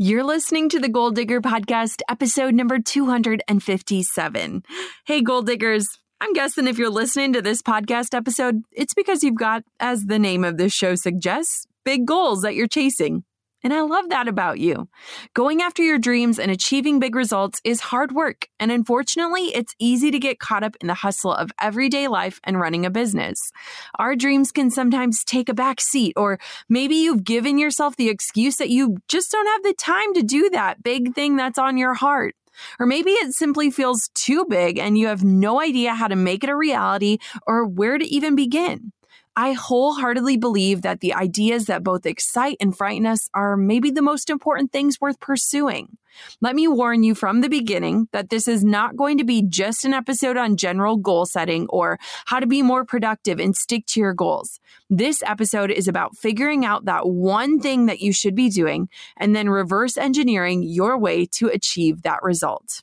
You're listening to the Goal Digger Podcast, episode number 257. Hey, Goal Diggers. I'm guessing if you're listening to this podcast episode, it's because you've got, as the name of this show suggests, big goals that you're chasing. And I love that about you. Going after your dreams and achieving big results is hard work. And unfortunately, it's easy to get caught up in the hustle of everyday life and running a business. Our dreams can sometimes take a back seat, or maybe you've given yourself the excuse that you just don't have the time to do that big thing that's on your heart. Or maybe it simply feels too big and you have no idea how to make it a reality or where to even begin. I wholeheartedly believe that the ideas that both excite and frighten us are maybe the most important things worth pursuing. Let me warn you from the beginning that this is not going to be just an episode on general goal setting or how to be more productive and stick to your goals. This episode is about figuring out that one thing that you should be doing and then reverse engineering your way to achieve that result.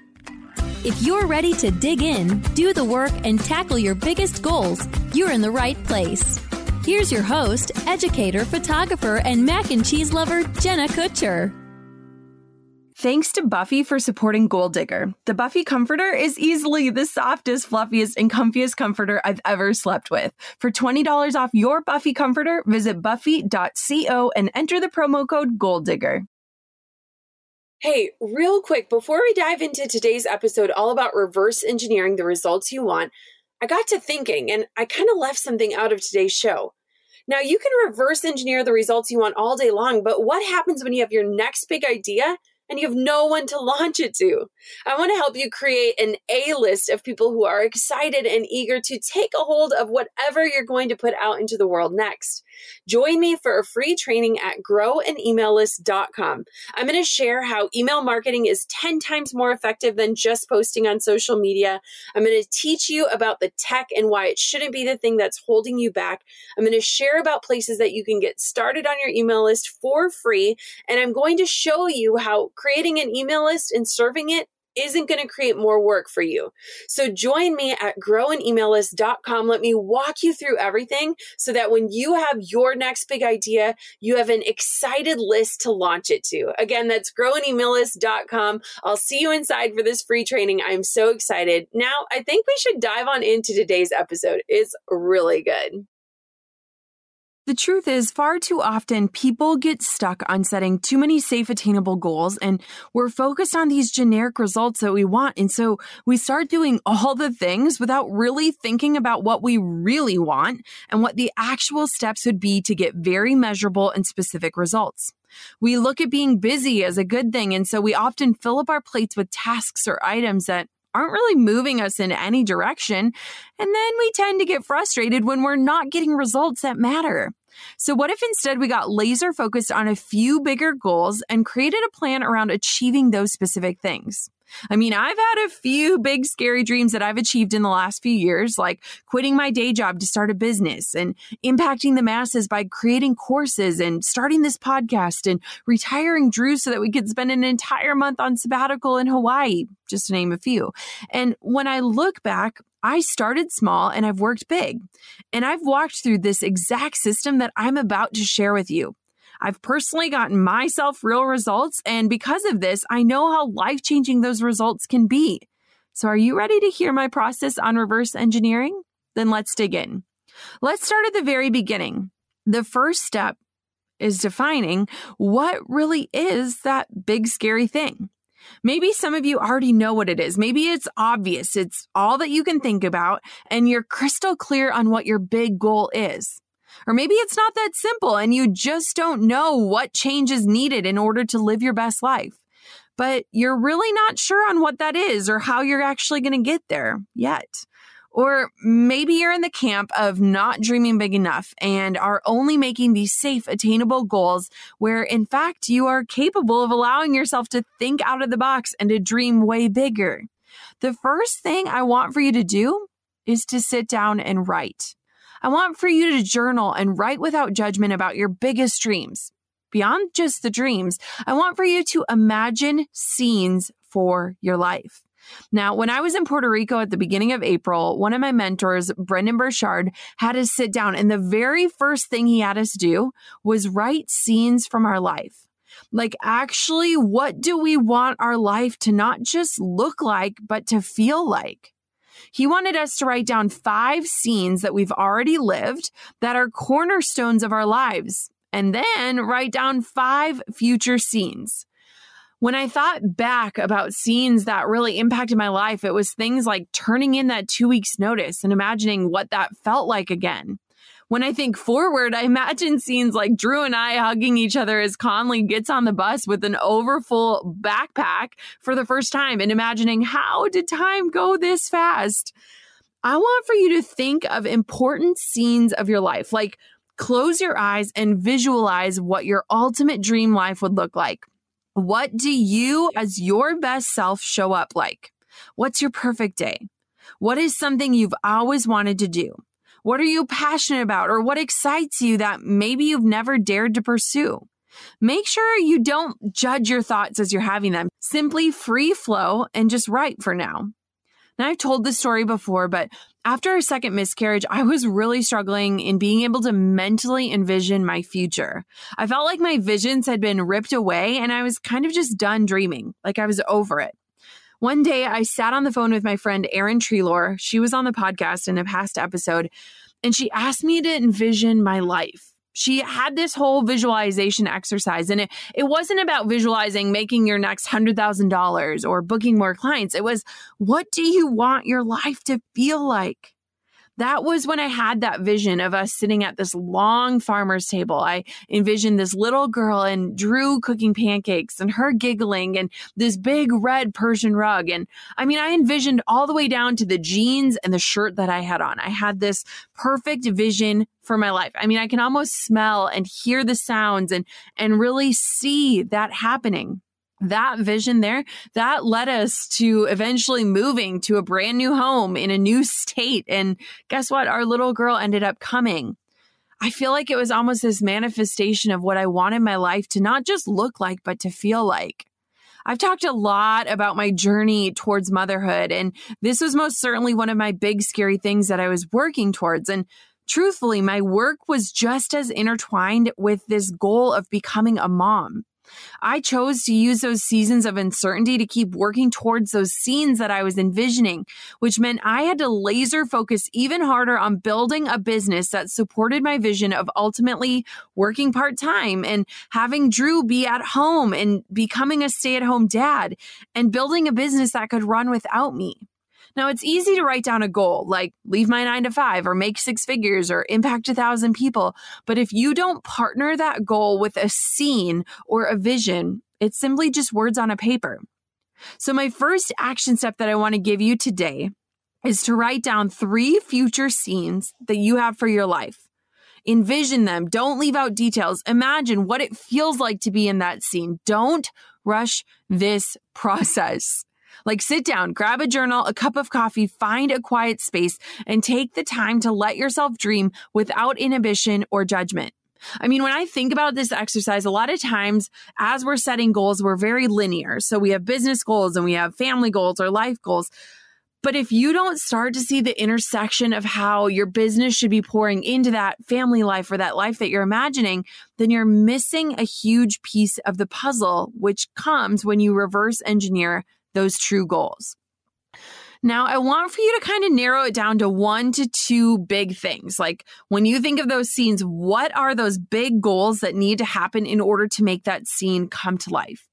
If you're ready to dig in, do the work, and tackle your biggest goals, you're in the right place. Here's your host, educator, photographer, and mac and cheese lover, Jenna Kutcher. Thanks to Buffy for supporting Goal Digger. The Buffy comforter is easily the softest, fluffiest, and comfiest comforter I've ever slept with. For $20 off your Buffy comforter, visit buffy.co and enter the promo code Goal Digger. Hey, real quick, before we dive into today's episode all about reverse engineering the results you want, I got to thinking and I kind of left something out of today's show. Now, you can reverse engineer the results you want all day long, but what happens when you have your next big idea and you have no one to launch it to. I want to help you create an A list of people who are excited and eager to take a hold of whatever you're going to put out into the world next. Join me for a free training at growanaemaillist.com. I'm going to share how email marketing is 10 times more effective than just posting on social media. I'm going to teach you about the tech and why it shouldn't be the thing that's holding you back. I'm going to share about places that you can get started on your email list for free. And I'm going to show you how creating an email list and serving it isn't going to create more work for you. So join me at growanaemaillist.com. Let me walk you through everything so that when you have your next big idea, you have an excited list to launch it to. Again, that's growanaemaillist.com. I'll see you inside for this free training. I'm so excited. Now, I think we should dive on into today's episode. It's really good. The truth is, far too often people get stuck on setting too many safe, attainable goals, and we're focused on these generic results that we want. And so we start doing all the things without really thinking about what we really want and what the actual steps would be to get very measurable and specific results. We look at being busy as a good thing, and so we often fill up our plates with tasks or items that aren't really moving us in any direction. And then we tend to get frustrated when we're not getting results that matter. So, what if instead we got laser focused on a few bigger goals and created a plan around achieving those specific things? I mean, I've had a few big scary dreams that I've achieved in the last few years, like quitting my day job to start a business and impacting the masses by creating courses and starting this podcast and retiring Drew so that we could spend an entire month on sabbatical in Hawaii, just to name a few. And when I look back, I started small and I've worked big. And I've walked through this exact system that I'm about to share with you. I've personally gotten myself real results. And because of this, I know how life changing those results can be. So, are you ready to hear my process on reverse engineering? Then let's dig in. Let's start at the very beginning. The first step is defining what really is that big scary thing. Maybe some of you already know what it is. Maybe it's obvious. It's all that you can think about and you're crystal clear on what your big goal is. Or maybe it's not that simple and you just don't know what change is needed in order to live your best life. But you're really not sure on what that is or how you're actually going to get there yet. Or maybe you're in the camp of not dreaming big enough and are only making these safe, attainable goals where, in fact, you are capable of allowing yourself to think out of the box and to dream way bigger. The first thing I want for you to do is to sit down and write. I want for you to journal and write without judgment about your biggest dreams. Beyond just the dreams, I want for you to imagine scenes for your life. Now, when I was in Puerto Rico at the beginning of April, one of my mentors, Brendon Burchard, had us sit down, and the very first thing he had us do was write scenes from our life. Like, actually, what do we want our life to not just look like, but to feel like? He wanted us to write down five scenes that we've already lived that are cornerstones of our lives, and then write down five future scenes. When I thought back about scenes that really impacted my life, it was things like turning in that two weeks notice and imagining what that felt like again. When I think forward, I imagine scenes like Drew and I hugging each other as Conley gets on the bus with an overfull backpack for the first time and imagining how did time go this fast? I want for you to think of important scenes of your life, like close your eyes and visualize what your ultimate dream life would look like. What do you, as your best self, show up like? What's your perfect day? What is something you've always wanted to do? What are you passionate about or what excites you that maybe you've never dared to pursue? Make sure you don't judge your thoughts as you're having them. Simply free flow and just write for now. Now, I've told this story before, but after a second miscarriage, I was really struggling in being able to mentally envision my future. I felt like my visions had been ripped away and I was kind of just done dreaming, like I was over it. One day I sat on the phone with my friend Erin Treloar. She was on the podcast in a past episode, and she asked me to envision my life. She had this whole visualization exercise, and it, it wasn't about visualizing making your next $100,000 or booking more clients. It was, what do you want your life to feel like? that was when I had that vision of us sitting at this long farmer's table. I envisioned this little girl and Drew cooking pancakes and her giggling and this big red Persian rug. And I mean, I envisioned all the way down to the jeans and the shirt that I had on. I had this perfect vision for my life. I mean, I can almost smell and hear the sounds and, and really see that happening that vision there, that led us to eventually moving to a brand new home in a new state. And guess what? Our little girl ended up coming. I feel like it was almost this manifestation of what I wanted my life to not just look like, but to feel like. I've talked a lot about my journey towards motherhood, and this was most certainly one of my big scary things that I was working towards. And truthfully, my work was just as intertwined with this goal of becoming a mom. I chose to use those seasons of uncertainty to keep working towards those scenes that I was envisioning, which meant I had to laser focus even harder on building a business that supported my vision of ultimately working part time and having Drew be at home and becoming a stay at home dad and building a business that could run without me. Now, it's easy to write down a goal like leave my nine to five or make six figures or impact a thousand people. But if you don't partner that goal with a scene or a vision, it's simply just words on a paper. So, my first action step that I want to give you today is to write down three future scenes that you have for your life. Envision them. Don't leave out details. Imagine what it feels like to be in that scene. Don't rush this process. Like sit down, grab a journal, a cup of coffee, find a quiet space, and take the time to let yourself dream without inhibition or judgment. I mean, when I think about this exercise, a lot of times as we're setting goals, we're very linear. So we have business goals and we have family goals or life goals. But if you don't start to see the intersection of how your business should be pouring into that family life or that life that you're imagining, then you're missing a huge piece of the puzzle, which comes when you reverse engineer those true goals. Now, I want for you to kind of narrow it down to one to two big things. Like when you think of those scenes, what are those big goals that need to happen in order to make that scene come to life?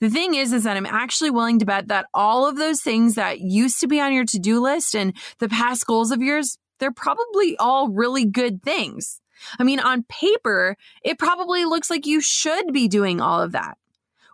The thing is, is that I'm actually willing to bet that all of those things that used to be on your to do list and the past goals of yours, they're probably all really good things. I mean, on paper, it probably looks like you should be doing all of that.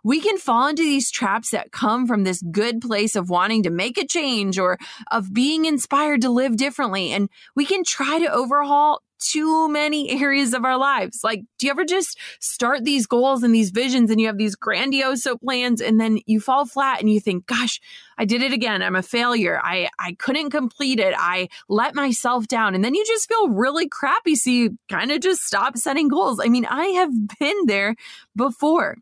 We can fall into these traps that come from this good place of wanting to make a change or of being inspired to live differently. And we can try to overhaul too many areas of our lives. Like, do you ever just start these goals and these visions and you have these grandiose plans and then you fall flat and you think, gosh, I did it again. I'm a failure. I, I couldn't complete it. I let myself down. And then you just feel really crappy. So you kind of just stop setting goals. I mean, I have been there before.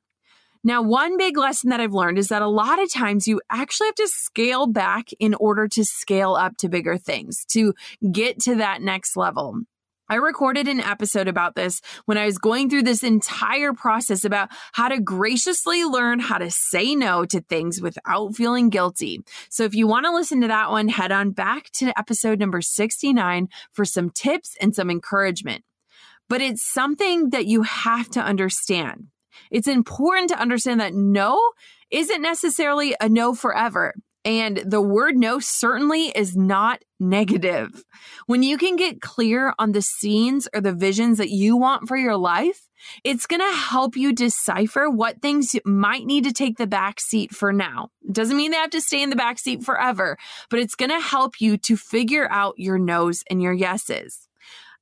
Now, one big lesson that I've learned is that a lot of times you actually have to scale back in order to scale up to bigger things, to get to that next level. I recorded an episode about this when I was going through this entire process about how to graciously learn how to say no to things without feeling guilty. So if you want to listen to that one, head on back to episode number 69 for some tips and some encouragement. But it's something that you have to understand. It's important to understand that no isn't necessarily a no forever. And the word no certainly is not negative. When you can get clear on the scenes or the visions that you want for your life, it's going to help you decipher what things might need to take the back seat for now. It doesn't mean they have to stay in the back seat forever, but it's going to help you to figure out your no's and your yeses.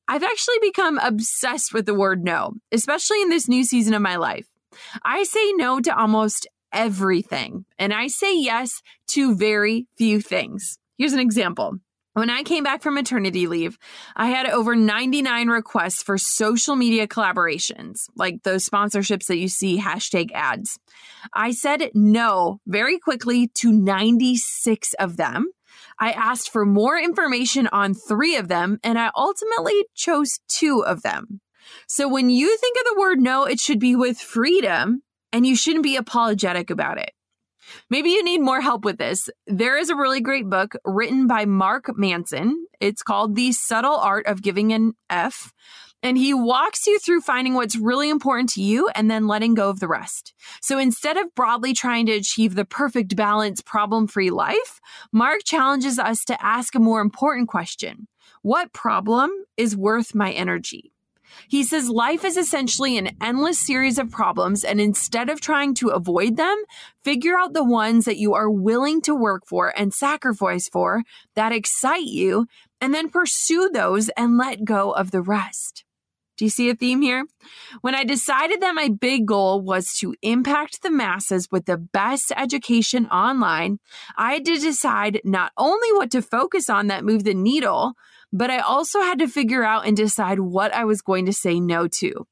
I've actually become obsessed with the word no, especially in this new season of my life. I say no to almost everything. And I say yes to very few things. Here's an example. When I came back from maternity leave, I had over 99 requests for social media collaborations, like those sponsorships that you see hashtag ads. I said no very quickly to 96 of them. I asked for more information on three of them, and I ultimately chose two of them. So when you think of the word no, it should be with freedom and you shouldn't be apologetic about it. Maybe you need more help with this. There is a really great book written by Mark Manson. It's called The Subtle Art of Giving an F. And he walks you through finding what's really important to you and then letting go of the rest. So instead of broadly trying to achieve the perfect balance, problem free life, Mark challenges us to ask a more important question What problem is worth my energy? He says life is essentially an endless series of problems, and instead of trying to avoid them, figure out the ones that you are willing to work for and sacrifice for that excite you, and then pursue those and let go of the rest. Do you see a theme here? When I decided that my big goal was to impact the masses with the best education online, I had to decide not only what to focus on that moved the needle, but I also had to figure out and decide what I was going to say no to.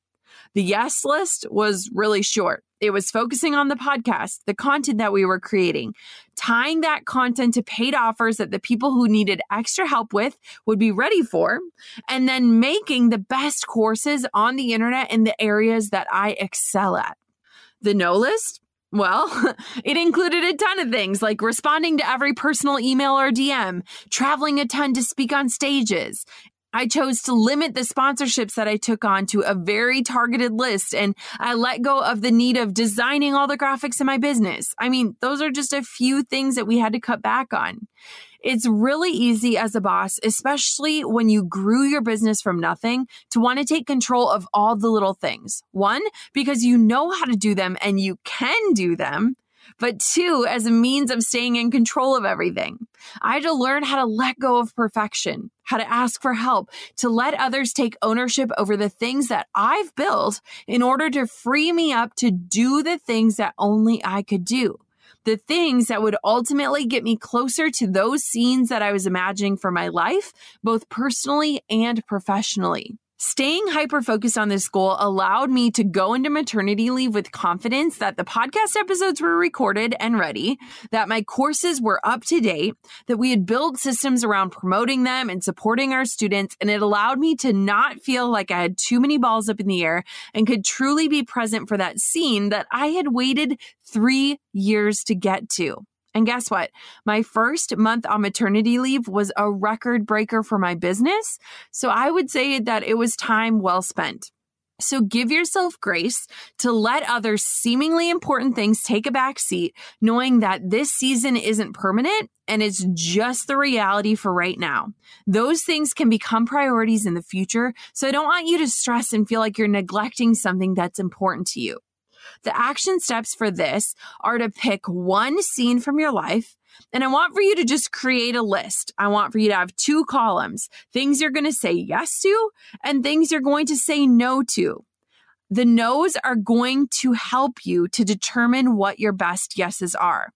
The yes list was really short. It was focusing on the podcast, the content that we were creating, tying that content to paid offers that the people who needed extra help with would be ready for, and then making the best courses on the internet in the areas that I excel at. The no list well, it included a ton of things like responding to every personal email or DM, traveling a ton to speak on stages. I chose to limit the sponsorships that I took on to a very targeted list and I let go of the need of designing all the graphics in my business. I mean, those are just a few things that we had to cut back on. It's really easy as a boss, especially when you grew your business from nothing, to want to take control of all the little things. One, because you know how to do them and you can do them. But two, as a means of staying in control of everything. I had to learn how to let go of perfection, how to ask for help, to let others take ownership over the things that I've built in order to free me up to do the things that only I could do. The things that would ultimately get me closer to those scenes that I was imagining for my life, both personally and professionally. Staying hyper focused on this goal allowed me to go into maternity leave with confidence that the podcast episodes were recorded and ready, that my courses were up to date, that we had built systems around promoting them and supporting our students. And it allowed me to not feel like I had too many balls up in the air and could truly be present for that scene that I had waited three years to get to. And guess what? My first month on maternity leave was a record breaker for my business. So I would say that it was time well spent. So give yourself grace to let other seemingly important things take a back seat, knowing that this season isn't permanent and it's just the reality for right now. Those things can become priorities in the future. So I don't want you to stress and feel like you're neglecting something that's important to you. The action steps for this are to pick one scene from your life. And I want for you to just create a list. I want for you to have two columns things you're going to say yes to and things you're going to say no to. The no's are going to help you to determine what your best yeses are.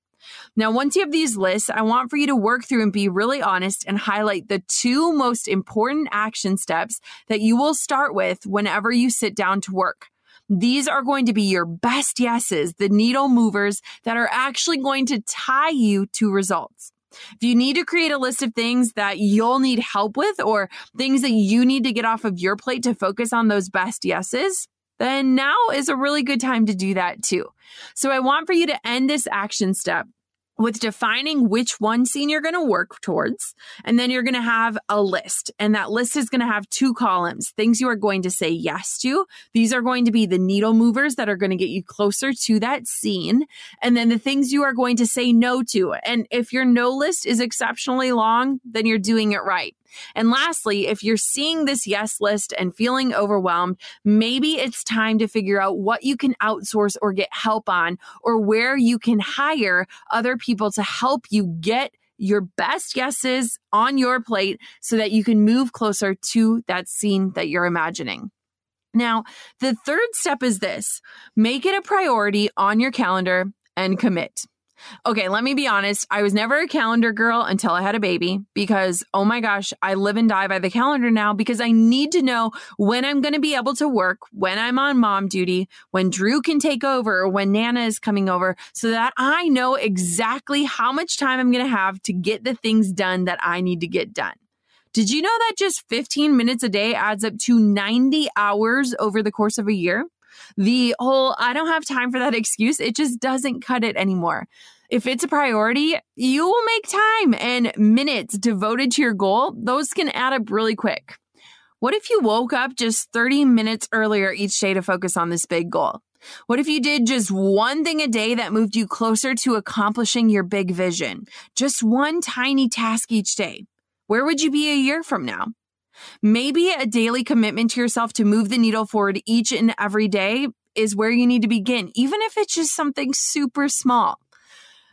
Now, once you have these lists, I want for you to work through and be really honest and highlight the two most important action steps that you will start with whenever you sit down to work. These are going to be your best yeses, the needle movers that are actually going to tie you to results. If you need to create a list of things that you'll need help with or things that you need to get off of your plate to focus on those best yeses, then now is a really good time to do that too. So I want for you to end this action step with defining which one scene you're going to work towards. And then you're going to have a list. And that list is going to have two columns things you are going to say yes to. These are going to be the needle movers that are going to get you closer to that scene. And then the things you are going to say no to. And if your no list is exceptionally long, then you're doing it right. And lastly, if you're seeing this yes list and feeling overwhelmed, maybe it's time to figure out what you can outsource or get help on, or where you can hire other people to help you get your best yeses on your plate so that you can move closer to that scene that you're imagining. Now, the third step is this make it a priority on your calendar and commit. Okay, let me be honest. I was never a calendar girl until I had a baby because, oh my gosh, I live and die by the calendar now because I need to know when I'm going to be able to work, when I'm on mom duty, when Drew can take over, when Nana is coming over, so that I know exactly how much time I'm going to have to get the things done that I need to get done. Did you know that just 15 minutes a day adds up to 90 hours over the course of a year? The whole, I don't have time for that excuse, it just doesn't cut it anymore. If it's a priority, you will make time and minutes devoted to your goal. Those can add up really quick. What if you woke up just 30 minutes earlier each day to focus on this big goal? What if you did just one thing a day that moved you closer to accomplishing your big vision? Just one tiny task each day. Where would you be a year from now? Maybe a daily commitment to yourself to move the needle forward each and every day is where you need to begin, even if it's just something super small.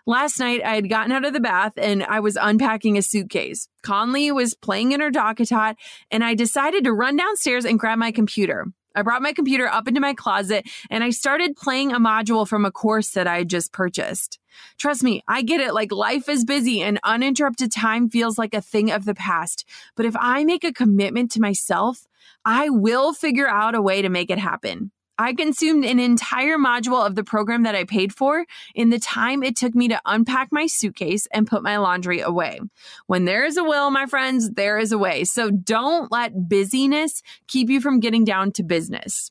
Last night, I had gotten out of the bath and I was unpacking a suitcase. Conley was playing in her DockATot, and I decided to run downstairs and grab my computer. I brought my computer up into my closet and I started playing a module from a course that I had just purchased. Trust me, I get it. Like life is busy and uninterrupted time feels like a thing of the past. But if I make a commitment to myself, I will figure out a way to make it happen. I consumed an entire module of the program that I paid for in the time it took me to unpack my suitcase and put my laundry away. When there is a will, my friends, there is a way. So don't let busyness keep you from getting down to business.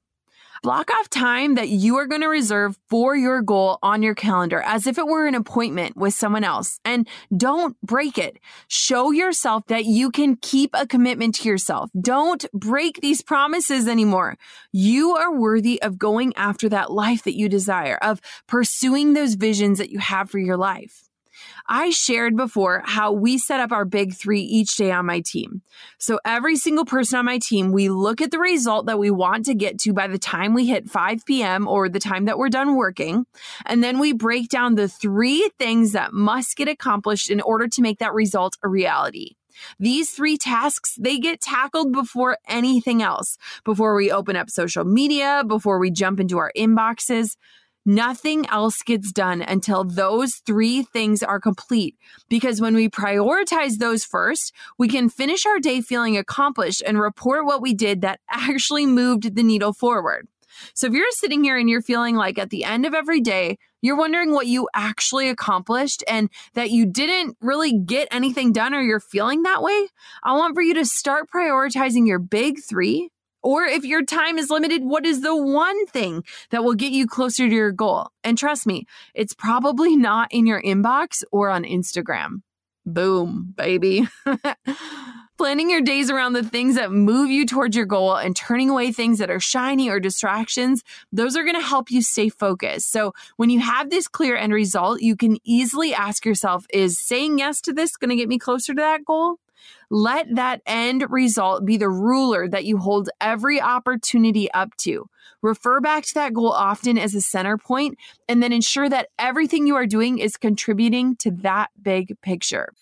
Block off time that you are going to reserve for your goal on your calendar as if it were an appointment with someone else. And don't break it. Show yourself that you can keep a commitment to yourself. Don't break these promises anymore. You are worthy of going after that life that you desire, of pursuing those visions that you have for your life. I shared before how we set up our big three each day on my team. So every single person on my team, we look at the result that we want to get to by the time we hit 5 p.m. or the time that we're done working. And then we break down the three things that must get accomplished in order to make that result a reality. These three tasks, they get tackled before anything else, before we open up social media, before we jump into our inboxes. Nothing else gets done until those three things are complete. Because when we prioritize those first, we can finish our day feeling accomplished and report what we did that actually moved the needle forward. So if you're sitting here and you're feeling like at the end of every day, you're wondering what you actually accomplished and that you didn't really get anything done or you're feeling that way, I want for you to start prioritizing your big three or if your time is limited, what is the one thing that will get you closer to your goal? And trust me, it's probably not in your inbox or on Instagram. Boom, baby. Planning your days around the things that move you towards your goal and turning away things that are shiny or distractions, those are going to help you stay focused. So, when you have this clear end result, you can easily ask yourself, is saying yes to this going to get me closer to that goal? Let that end result be the ruler that you hold every opportunity up to. Refer back to that goal often as a center point, and then ensure that everything you are doing is contributing to that big picture.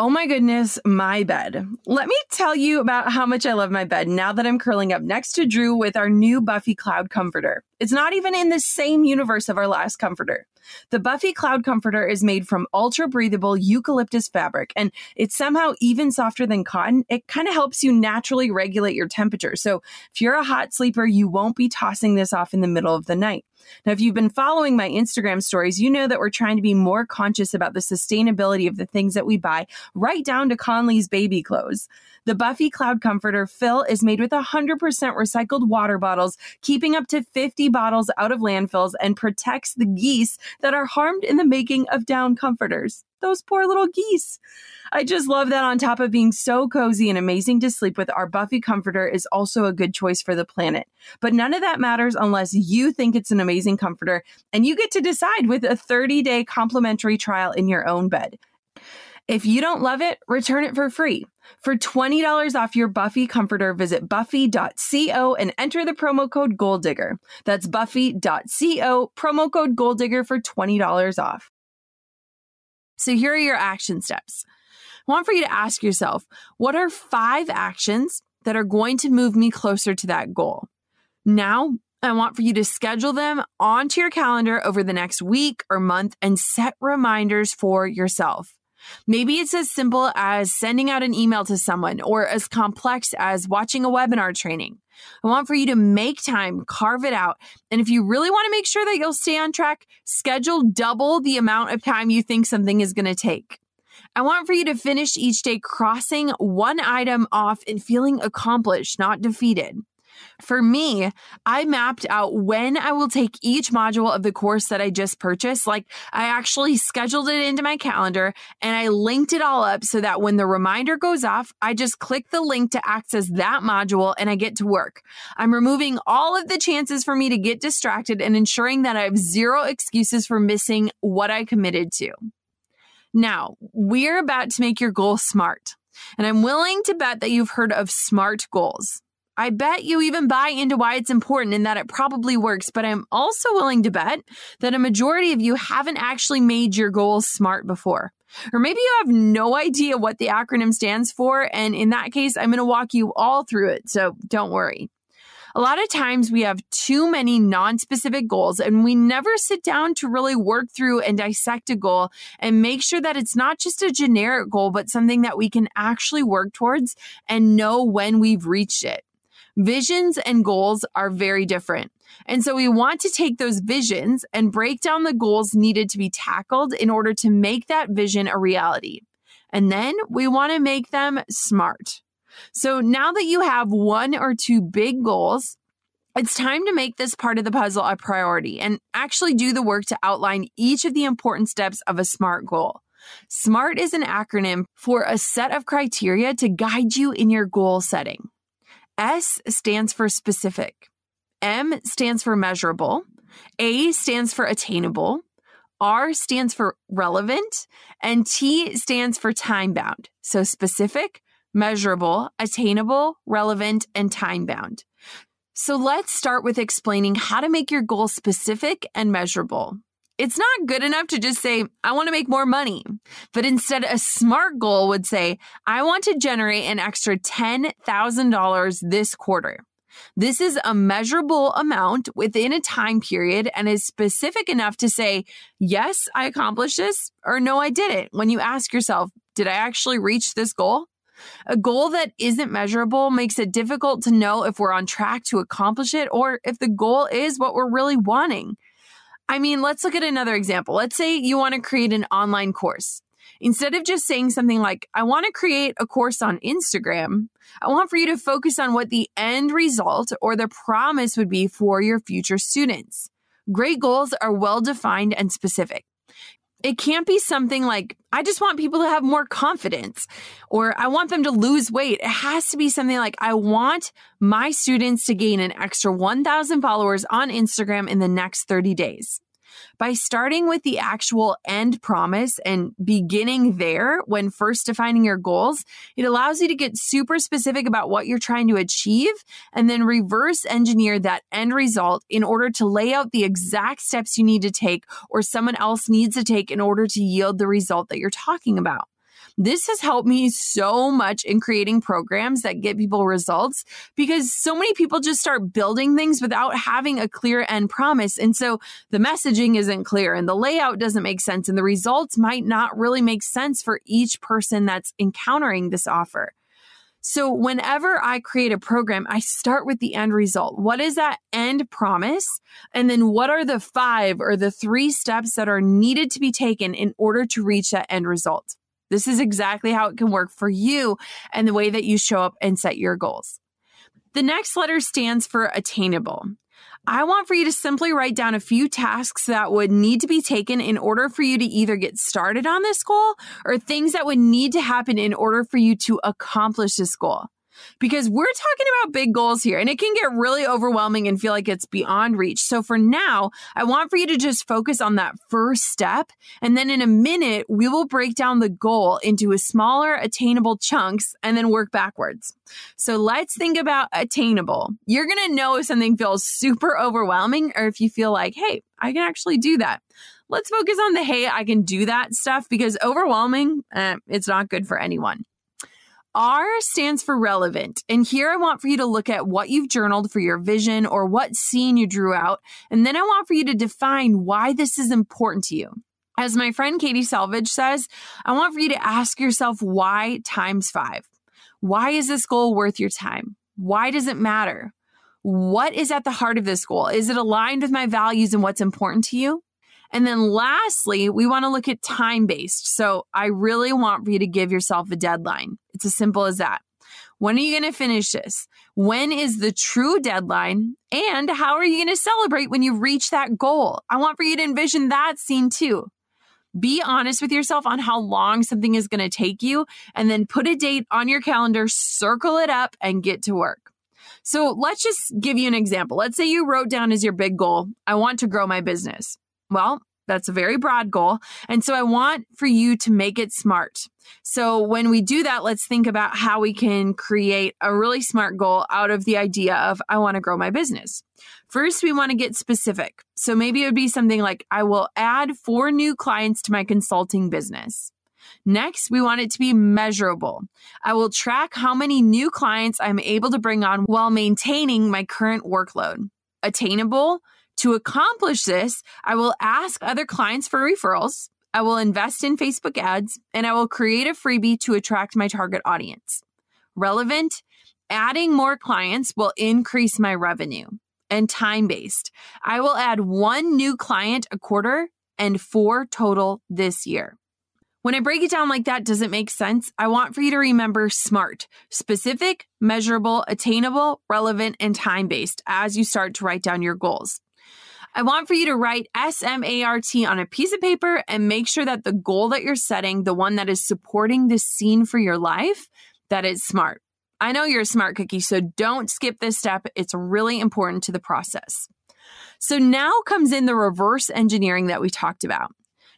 Oh my goodness, my bed. Let me tell you about how much I love my bed now that I'm curling up next to Drew with our new Buffy Cloud Comforter. It's not even in the same universe of our last comforter. The Buffy Cloud Comforter is made from ultra breathable eucalyptus fabric and it's somehow even softer than cotton. It kind of helps you naturally regulate your temperature. So if you're a hot sleeper, you won't be tossing this off in the middle of the night. Now, if you've been following my Instagram stories, you know that we're trying to be more conscious about the sustainability of the things that we buy, right down to Conley's baby clothes. The Buffy Cloud Comforter fill is made with 100% recycled water bottles, keeping up to 50 bottles out of landfills and protects the geese that are harmed in the making of down comforters. Those poor little geese. I just love that on top of being so cozy and amazing to sleep with, our Buffy comforter is also a good choice for the planet. But none of that matters unless you think it's an amazing comforter and you get to decide with a 30 day complimentary trial in your own bed. If you don't love it, return it for free. For $20 off your Buffy comforter, visit buffy.co and enter the promo code GOALDIGGER. That's buffy.co, promo code GOALDIGGER for $20 off. So here are your action steps. I want for you to ask yourself, what are five actions that are going to move me closer to that goal? Now, I want for you to schedule them onto your calendar over the next week or month and set reminders for yourself. Maybe it's as simple as sending out an email to someone or as complex as watching a webinar training. I want for you to make time, carve it out. And if you really want to make sure that you'll stay on track, schedule double the amount of time you think something is going to take. I want for you to finish each day crossing one item off and feeling accomplished, not defeated. For me, I mapped out when I will take each module of the course that I just purchased. Like I actually scheduled it into my calendar and I linked it all up so that when the reminder goes off, I just click the link to access that module and I get to work. I'm removing all of the chances for me to get distracted and ensuring that I have zero excuses for missing what I committed to. Now, we're about to make your goal smart. And I'm willing to bet that you've heard of SMART goals. I bet you even buy into why it's important and that it probably works, but I'm also willing to bet that a majority of you haven't actually made your goals smart before. Or maybe you have no idea what the acronym stands for, and in that case, I'm going to walk you all through it, so don't worry. A lot of times we have too many non specific goals and we never sit down to really work through and dissect a goal and make sure that it's not just a generic goal, but something that we can actually work towards and know when we've reached it. Visions and goals are very different. And so we want to take those visions and break down the goals needed to be tackled in order to make that vision a reality. And then we want to make them smart. So now that you have one or two big goals, it's time to make this part of the puzzle a priority and actually do the work to outline each of the important steps of a SMART goal. SMART is an acronym for a set of criteria to guide you in your goal setting. S stands for specific. M stands for measurable. A stands for attainable. R stands for relevant and T stands for time bound. So specific, measurable, attainable, relevant, and time bound. So let's start with explaining how to make your goal specific and measurable. It's not good enough to just say, I want to make more money. But instead, a smart goal would say, I want to generate an extra $10,000 this quarter. This is a measurable amount within a time period and is specific enough to say, yes, I accomplished this, or no, I didn't. When you ask yourself, did I actually reach this goal? A goal that isn't measurable makes it difficult to know if we're on track to accomplish it or if the goal is what we're really wanting. I mean, let's look at another example. Let's say you want to create an online course. Instead of just saying something like, I want to create a course on Instagram, I want for you to focus on what the end result or the promise would be for your future students. Great goals are well defined and specific. It can't be something like, I just want people to have more confidence or I want them to lose weight. It has to be something like, I want my students to gain an extra 1,000 followers on Instagram in the next 30 days by starting with the actual end promise and beginning there when first defining your goals, it allows you to get super specific about what you're trying to achieve and then reverse engineer that end result in order to lay out the exact steps you need to take or someone else needs to take in order to yield the result that you're talking about. This has helped me so much in creating programs that get people results because so many people just start building things without having a clear end promise. And so the messaging isn't clear and the layout doesn't make sense and the results might not really make sense for each person that's encountering this offer. So whenever I create a program, I start with the end result. What is that end promise? And then what are the five or the three steps that are needed to be taken in order to reach that end result? This is exactly how it can work for you and the way that you show up and set your goals. The next letter stands for attainable. I want for you to simply write down a few tasks that would need to be taken in order for you to either get started on this goal or things that would need to happen in order for you to accomplish this goal because we're talking about big goals here and it can get really overwhelming and feel like it's beyond reach. So for now, I want for you to just focus on that first step. And then in a minute, we will break down the goal into a smaller attainable chunks and then work backwards. So let's think about attainable. You're going to know if something feels super overwhelming or if you feel like, hey, I can actually do that let's focus on the hey, I can do that stuff because overwhelming, eh, it's not good for anyone. R stands for relevant. And here I want for you to look at what you've journaled for your vision or what scene you drew out. And then I want for you to define why this is important to you. As my friend Katie Salvage says, I want for you to ask yourself why times five. Why is this goal worth your time? Why does it matter? What is at the heart of this goal? Is it aligned with my values and what's important to you? And then lastly, we want to look at time based. So I really want for you to give yourself a deadline. It's as simple as that. When are you going to finish this? When is the true deadline? And how are you going to celebrate when you reach that goal? I want for you to envision that scene too. Be honest with yourself on how long something is going to take you, and then put a date on your calendar, circle it up, and get to work. So let's just give you an example. Let's say you wrote down as your big goal, I want to grow my business. Well, that's a very broad goal. And so I want for you to make it smart. So when we do that, let's think about how we can create a really smart goal out of the idea of, I want to grow my business. First, we want to get specific. So maybe it would be something like, I will add four new clients to my consulting business. Next, we want it to be measurable. I will track how many new clients I'm able to bring on while maintaining my current workload. Attainable, to accomplish this, I will ask other clients for referrals. I will invest in Facebook ads and I will create a freebie to attract my target audience. Relevant, adding more clients will increase my revenue. And time based, I will add one new client a quarter and four total this year. When I break it down like that, does it make sense? I want for you to remember SMART specific, measurable, attainable, relevant, and time based as you start to write down your goals. I want for you to write SMART on a piece of paper and make sure that the goal that you're setting, the one that is supporting the scene for your life, that is smart. I know you're a smart cookie, so don't skip this step. It's really important to the process. So now comes in the reverse engineering that we talked about.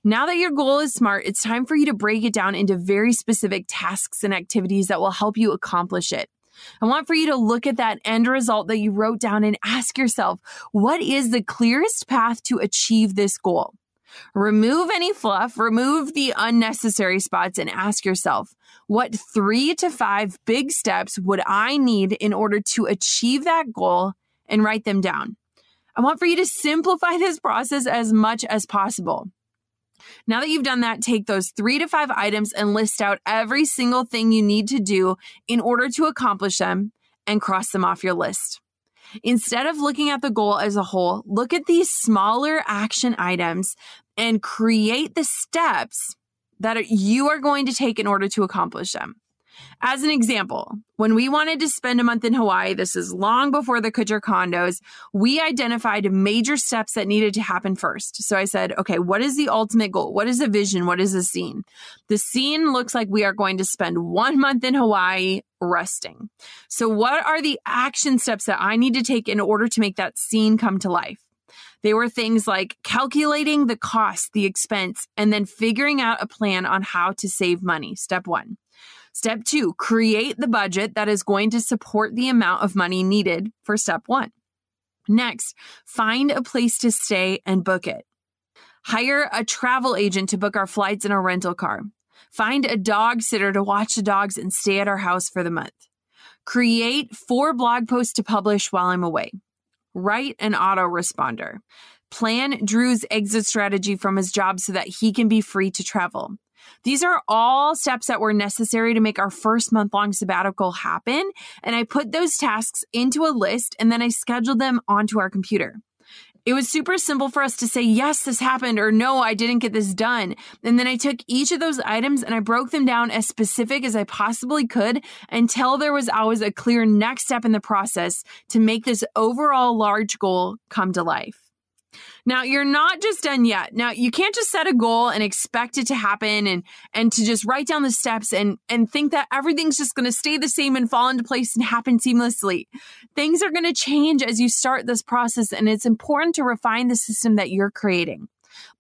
Now that your goal is smart, it's time for you to break it down into very specific tasks and activities that will help you accomplish it. I want for you to look at that end result that you wrote down and ask yourself, what is the clearest path to achieve this goal? Remove any fluff, remove the unnecessary spots, and ask yourself, what three to five big steps would I need in order to achieve that goal and write them down? I want for you to simplify this process as much as possible. Now that you've done that, take those three to five items and list out every single thing you need to do in order to accomplish them and cross them off your list. Instead of looking at the goal as a whole, look at these smaller action items and create the steps that you are going to take in order to accomplish them. As an example, when we wanted to spend a month in Hawaii, this is long before the Kutcher condos, we identified major steps that needed to happen first. So I said, okay, what is the ultimate goal? What is the vision? What is the scene? The scene looks like we are going to spend one month in Hawaii resting. So what are the action steps that I need to take in order to make that scene come to life? They were things like calculating the cost, the expense, and then figuring out a plan on how to save money. Step one. Step two, create the budget that is going to support the amount of money needed for step one. Next, find a place to stay and book it. Hire a travel agent to book our flights and our rental car. Find a dog sitter to watch the dogs and stay at our house for the month. Create four blog posts to publish while I'm away. Write an autoresponder. Plan Drew's exit strategy from his job so that he can be free to travel. These are all steps that were necessary to make our first month long sabbatical happen. And I put those tasks into a list and then I scheduled them onto our computer. It was super simple for us to say, yes, this happened, or no, I didn't get this done. And then I took each of those items and I broke them down as specific as I possibly could until there was always a clear next step in the process to make this overall large goal come to life. Now, you're not just done yet. Now, you can't just set a goal and expect it to happen and and to just write down the steps and and think that everything's just going to stay the same and fall into place and happen seamlessly. Things are going to change as you start this process and it's important to refine the system that you're creating.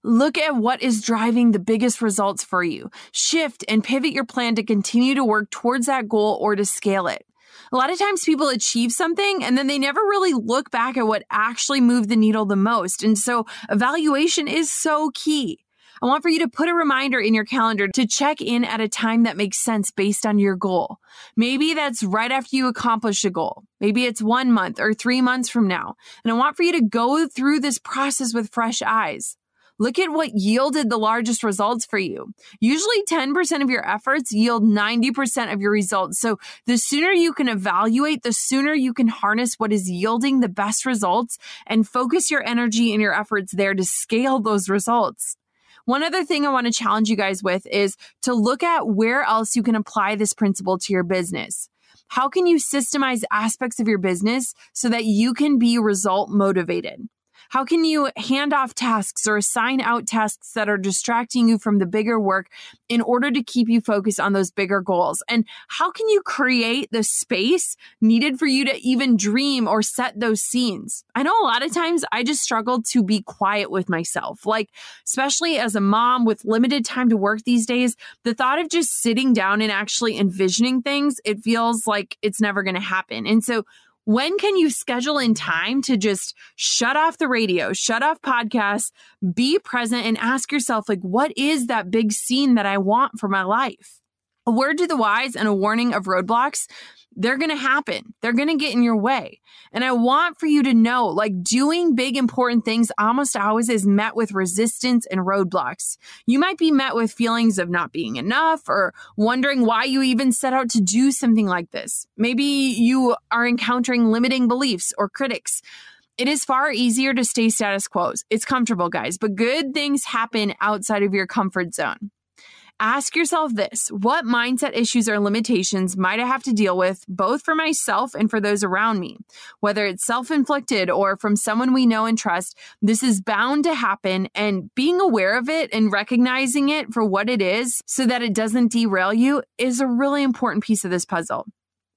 Look at what is driving the biggest results for you. Shift and pivot your plan to continue to work towards that goal or to scale it. A lot of times people achieve something and then they never really look back at what actually moved the needle the most. And so evaluation is so key. I want for you to put a reminder in your calendar to check in at a time that makes sense based on your goal. Maybe that's right after you accomplish a goal. Maybe it's one month or three months from now. And I want for you to go through this process with fresh eyes. Look at what yielded the largest results for you. Usually 10% of your efforts yield 90% of your results. So the sooner you can evaluate, the sooner you can harness what is yielding the best results and focus your energy and your efforts there to scale those results. One other thing I want to challenge you guys with is to look at where else you can apply this principle to your business. How can you systemize aspects of your business so that you can be result motivated? How can you hand off tasks or assign out tasks that are distracting you from the bigger work in order to keep you focused on those bigger goals? And how can you create the space needed for you to even dream or set those scenes? I know a lot of times I just struggle to be quiet with myself. Like, especially as a mom with limited time to work these days, the thought of just sitting down and actually envisioning things, it feels like it's never going to happen. And so when can you schedule in time to just shut off the radio, shut off podcasts, be present and ask yourself, like, what is that big scene that I want for my life? A word to the wise and a warning of roadblocks they're going to happen. They're going to get in your way. And I want for you to know like doing big important things almost always is met with resistance and roadblocks. You might be met with feelings of not being enough or wondering why you even set out to do something like this. Maybe you are encountering limiting beliefs or critics. It is far easier to stay status quo. It's comfortable, guys, but good things happen outside of your comfort zone. Ask yourself this what mindset issues or limitations might I have to deal with, both for myself and for those around me? Whether it's self inflicted or from someone we know and trust, this is bound to happen. And being aware of it and recognizing it for what it is so that it doesn't derail you is a really important piece of this puzzle.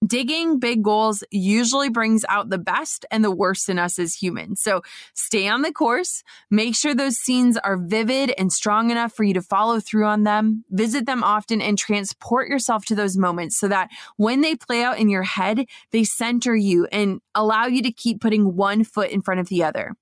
Digging big goals usually brings out the best and the worst in us as humans. So stay on the course. Make sure those scenes are vivid and strong enough for you to follow through on them. Visit them often and transport yourself to those moments so that when they play out in your head, they center you and allow you to keep putting one foot in front of the other.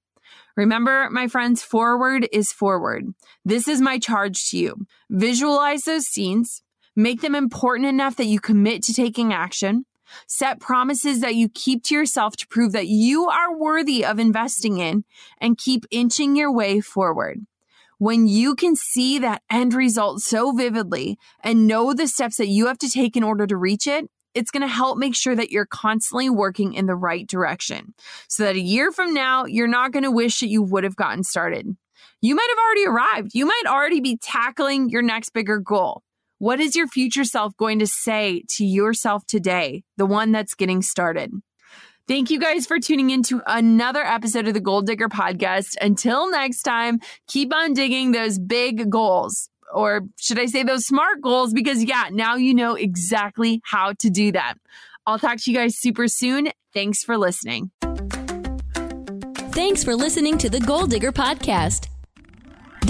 Remember, my friends, forward is forward. This is my charge to you. Visualize those scenes, make them important enough that you commit to taking action. Set promises that you keep to yourself to prove that you are worthy of investing in and keep inching your way forward. When you can see that end result so vividly and know the steps that you have to take in order to reach it, it's going to help make sure that you're constantly working in the right direction so that a year from now, you're not going to wish that you would have gotten started. You might have already arrived. You might already be tackling your next bigger goal. What is your future self going to say to yourself today, the one that's getting started? Thank you guys for tuning in to another episode of the Goal Digger podcast. Until next time, keep on digging those big goals or should I say those smart goals? Because yeah, now you know exactly how to do that. I'll talk to you guys super soon. Thanks for listening. Thanks for listening to the Goal Digger Podcast.